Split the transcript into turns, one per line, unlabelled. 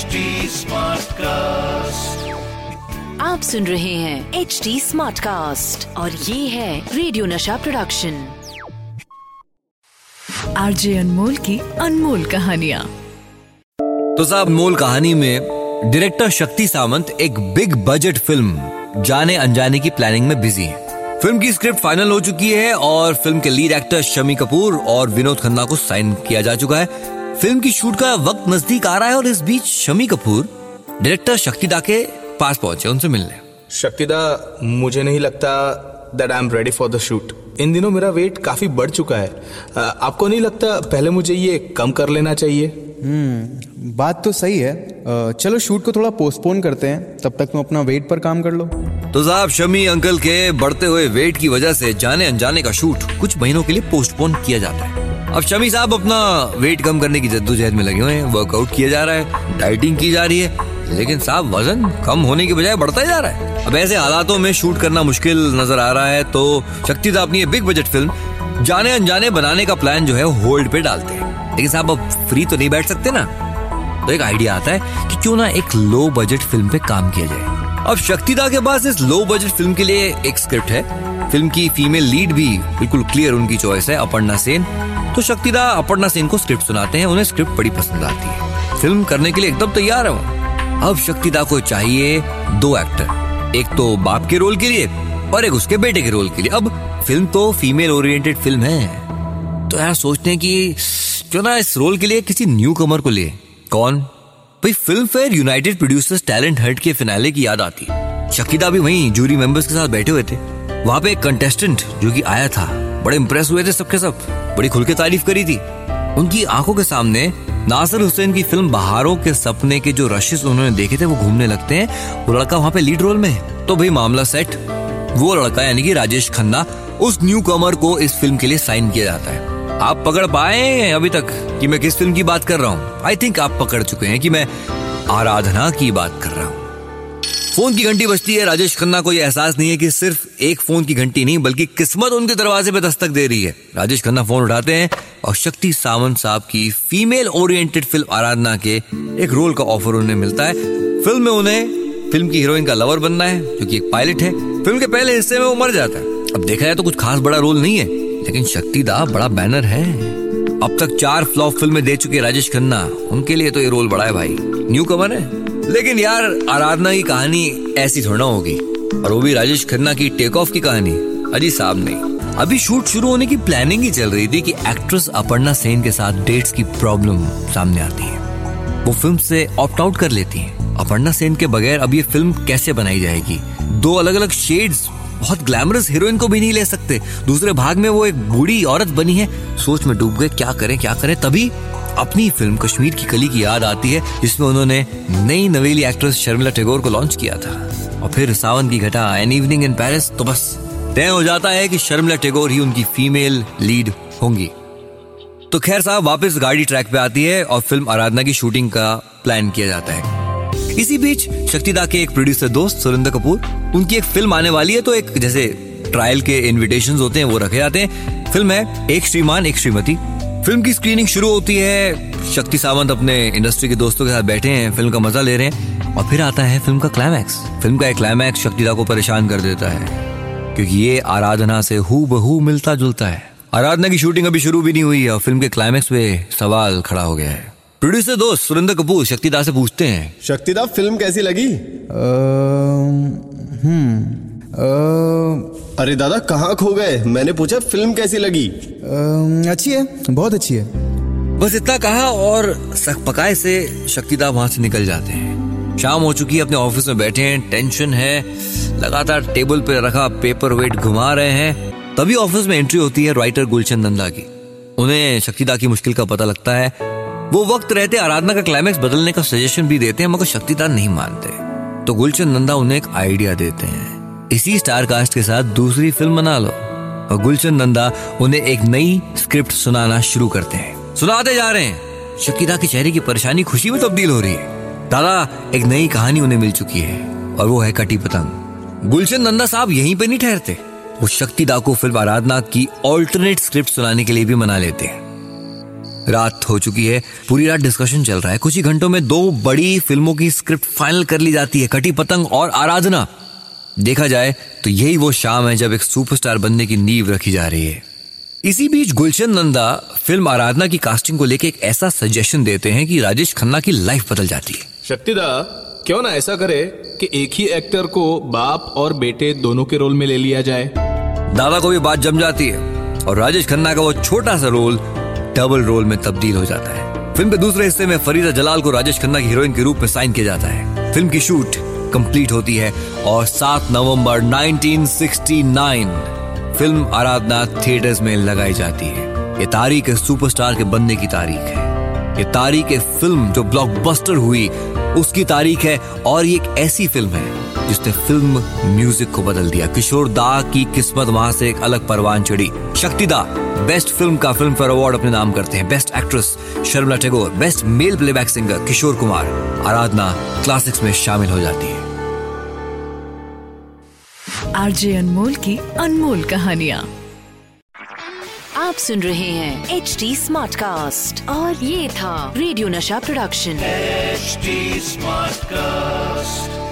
HD cast
आप सुन रहे हैं एच डी स्मार्ट कास्ट और ये है रेडियो नशा प्रोडक्शन आरजे अनमोल की अनमोल कहानियाँ।
तो साहब मोल कहानी में डायरेक्टर शक्ति सामंत एक बिग बजट फ़िल्म जाने अनजाने की प्लानिंग में बिज़ी है। फ़िल्म की स्क्रिप्ट फाइनल हो चुकी है और फ़िल्म के लीड एक्टर शमी कपूर और विनोद खन्ना को साइन किया जा चुका है। फ़िल्म की शूट का वक्त नज़दीक आ रहा है और इस बीच शमी कपूर डायरेक्टर शक्तिदा के पास पहुँचे उनसे मिलने।
शक्तिदा मुझे नहीं लगता that I am ready for the shoot इन दिनों मेरा वेट काफ़ी बढ़ चुका है। आपको नहीं लगता पहले मुझे ये कम कर लेना चाहिए?
हम्म बात तो सही है। चलो शूट को थोड़ा पोस्टपोन करते हैं। तब तक तुम अपना वेट पर काम कर लो।
तो साहब शमी अंकल के बढ़ते हुए वेट की वजह से जाने अनजाने का शूट कुछ महीनों के लिए पोस्टपोन किया जाता है। अब शमी साहब अपना वेट कम करने की जद्दोजहद में लगे हुए हैं। वर्कआउट किया जा रहा है डाइटिंग की जा रही है, लेकिन साहब वज़न कम होने की बजाय बढ़ता ही जा रहा है। अब ऐसे हालातों में शूट करना मुश्किल नज़र आ रहा है तो शक्ति साहब अपनी बिग बजट फ़िल्म जाने अनजाने बनाने का प्लान जो है होल्ड पे डालते हैं। लेकिन साहब, अब फ्री तो नहीं बैठ सकते ना? तो एक आइडिया आता है कि क्यों ना एक लो बजट फ़िल्म पे काम किया जाए। अब शक्तिदा के पास इस लो बजट फ़िल्म के लिए एक स्क्रिप्ट है। फ़िल्म की फीमेल लीड भी बिल्कुल क्लियर उनकी चॉइस है, अपर्णा सेन। तो शक्तिदा अपर्णा सेन को स्क्रिप्ट सुनाते हैं, उन्हें स्क्रिप्ट बड़ी पसंद आती है। फ़िल्म करने के लिए एकदम तैयार है अब शक्तिदा को चाहिए दो एक्टर एक तो बाप के रोल के लिए और एक उसके बेटे के रोल के लिए। अब फ़िल्म तो फीमेल ओरिएंटेड फ़िल्म है। तो यार सोचते हैं कि क्यों ना इस रोल के लिए किसी न्यू कमर को लिए कौन? भाई Filmfare United Producers talent hunt के फिनाले की याद आती। शकीदा भी वहीं जूरी मेंबर्स के साथ बैठे हुए थे। वहाँ पे एक कंटेस्टेंट जो कि आया था, बड़े इम्प्रेस हुए थे सबके सब। बड़ी खुल के तारीफ़ करी थी। उनकी आँखों के सामने नासिर हुसैन की फ़िल्म बहारों के सपने के जो रशेस उन्होंने देखे थे, वो घूमने लगते हैं। वो लड़का वहाँ पे लीड रोल में है। तो भाई, मामला सेट वो लड़का यानी कि राजेश खन्ना उस न्यू कमर को इस फ़िल्म के लिए साइन किया जाता है। आप पकड़ पाए हैं अभी तक कि मैं किस फ़िल्म की बात कर रहा हूँ? आई थिंक आप पकड़ चुके हैं कि मैं आराधना की बात कर रहा हूँ। फ़ोन की घंटी बजती है, राजेश खन्ना को यह एहसास नहीं है कि सिर्फ़ एक फ़ोन की घंटी नहीं, बल्कि किस्मत उनके दरवाजे पे दस्तक दे रही है। राजेश खन्ना फ़ोन उठाते हैं और शक्ति सावंत साहब की फीमेल ओरिएंटेड फ़िल्म आराधना के एक रोल का ऑफ़र उन्हें मिलता है। फ़िल्म में उन्हें फ़िल्म की हीरोइन का लवर बनना है, जो एक पायलट है। फ़िल्म के पहले हिस्से में वो मर जाता है। अब देखा जाए तो कुछ खास बड़ा रोल नहीं है। लेकिन शक्ति दा बड़ा बैनर है। अब तक चार फ्लॉप फ़िल्में दे चुके राजेश खन्ना। उनके लिए तो ये रोल बड़ा है भाई। न्यू कमर है। लेकिन यार, आराधना की कहानी ऐसी थोड़ा होगी। और वो भी राजेश खन्ना की टेक ऑफ़ की कहानी। अजी साहब नहीं। अभी शूट शुरू होने की प्लानिंग ही चल रही थी कि एक्ट्रेस अपर्णा सेन के साथ डेट्स की प्रॉब्लम सामने आती है। वो फ़िल्म से ऑप्ट आउट कर लेती है। अपर्णा सेन के बगैर अब ये फ़िल्म कैसे बनाई जाएगी? दो अलग अलग शेड्स बहुत ग्लैमरस हीरोइन को भी नहीं ले सकते। दूसरे भाग में वो एक बूढ़ी औरत बनी है। सोच में डूब गए, क्या करें क्या करें? तभी अपनी फ़िल्म कश्मीर की कली की याद आती है, जिसमें उन्होंने नई नवेली एक्ट्रेस शर्मिला टैगोर को लॉन्च किया था। और फिर सावन की घटा एन इवनिंग इन पेरिस तो बस तय हो जाता है कि शर्मिला टैगोर ही उनकी फीमेल लीड होंगी। तो खैर साहब, वापस गाड़ी ट्रैक पे आती है और फ़िल्म आराधना की शूटिंग का प्लान किया जाता है। इसी बीच शक्तिदा के एक प्रोड्यूसर दोस्त सुरेंद्र कपूर, उनकी एक फ़िल्म आने वाली है तो एक जैसे ट्रायल के इनविटेशन होते हैं, वो रखे जाते हैं। फ़िल्म है एक श्रीमान, एक श्रीमती। फ़िल्म की स्क्रीनिंग शुरू होती है, शक्ति सावंत अपने इंडस्ट्री के दोस्तों के साथ बैठे हैं फ़िल्म का मज़ा ले रहे हैं, और फिर आता है फ़िल्म का क्लाइमैक्स फ़िल्म का एक क्लाइमैक्स शक्तिदा को परेशान कर देता है, क्योंकि ये आराधना से हु बहू मिलता जुलता है। आराधना की शूटिंग अभी शुरू भी नहीं हुई है, और फ़िल्म के क्लाइमैक्स पे सवाल खड़ा हो गया है। प्रोड्यूसर दोस्त सुरेंद्र कपूर शक्तिदा से पूछते हैं।
शक्तिदा फ़िल्म कैसी लगी? अरे दादा कहाँ खो गए? मैंने पूछा फ़िल्म कैसी लगी?
अच्छी है बहुत अच्छी है।
बस इतना कहा और सख पकाए से शक्तिदा वहाँ से निकल जाते हैं। शाम हो चुकी है अपने ऑफ़िस में बैठे हैं टेंशन है। लगातार टेबल पे रखा पेपर वेट घुमा रहे हैं। तभी ऑफ़िस में एंट्री होती है राइटर गुलशन नंदा की। उन्हें शक्तिदा की मुश्किल का पता लगता है। वो वक्त रहते आराधना का क्लाइमैक्स बदलने का सजेशन भी देते हैं, मगर शक्तिदा नहीं मानते। तो गुलशन नंदा उन्हें एक आइडिया देते हैं। इसी स्टार कास्ट के साथ दूसरी फ़िल्म बना लो। और गुलशन नंदा उन्हें एक नई स्क्रिप्ट सुनाना शुरू करते हैं। सुनाते जा रहे हैं। शकीदा के चेहरे की परेशानी खुशी में तब्दील हो रही है। दादा, एक नई कहानी उन्हें मिल चुकी है, और वो है कटी पतंग गुलशन नंदा साहब यहीं पे नहीं ठहरते। वो शक्तिदा को फ़िल्म आराधना की ऑल्टरनेट स्क्रिप्ट सुनाने के लिए भी मना लेते हैं। रात हो चुकी है पूरी रात डिस्कशन चल रहा है। कुछ ही घंटों में दो बड़ी फ़िल्मों की स्क्रिप्ट फाइनल कर ली जाती है कटी पतंग और आराधना। देखा जाए तो यही वो शाम है जब एक सुपरस्टार बनने की नींव रखी जा रही है। इसी बीच गुलशन नंदा फ़िल्म आराधना की कास्टिंग को लेकर एक ऐसा सजेशन देते हैं कि राजेश खन्ना की लाइफ बदल जाती है।
शक्तिदा क्यों ना ऐसा करे कि एक ही एक्टर को बाप और बेटे दोनों के रोल में ले लिया जाए।
दादा को भी बात जम जाती है और राजेश खन्ना का वो छोटा सा रोल डबल रोल में तब्दील हो जाता है। फ़िल्म के दूसरे हिस्से में फरीदा जलाल को राजेश खन्ना की हीरोइन के रूप में साइन किया जाता है। फ़िल्म की शूट कंप्लीट होती है और 7 नवंबर 1969 फ़िल्म आराधना थिएटर्स में लगाई जाती है। ये तारीख है सुपरस्टार के बनने की तारीख है। ये तारीख फ़िल्म जो ब्लॉकबस्टर हुई, उसकी तारीख है और ये एक ऐसी फ़िल्म है। जिसने फ़िल्म म्यूज़िक को बदल दिया। किशोर दा की किस्मत वहाँ से एक अलग परवान चढ़ी। शक्ति दा बेस्ट फ़िल्म का फ़िल्म फेयर अवार्ड अपने नाम करते हैं। Best actress Sharmila Tagore. Best male playback singer Kishore Kumar. Aradhana classics में शामिल हो जाती है।
आरजे अनमोल की अनमोल कहानियाँ। आप सुन रहे हैं एच डी स्मार्ट कास्ट और ये था रेडियो नशा प्रोडक्शन
एच स्मार्ट Smartcast.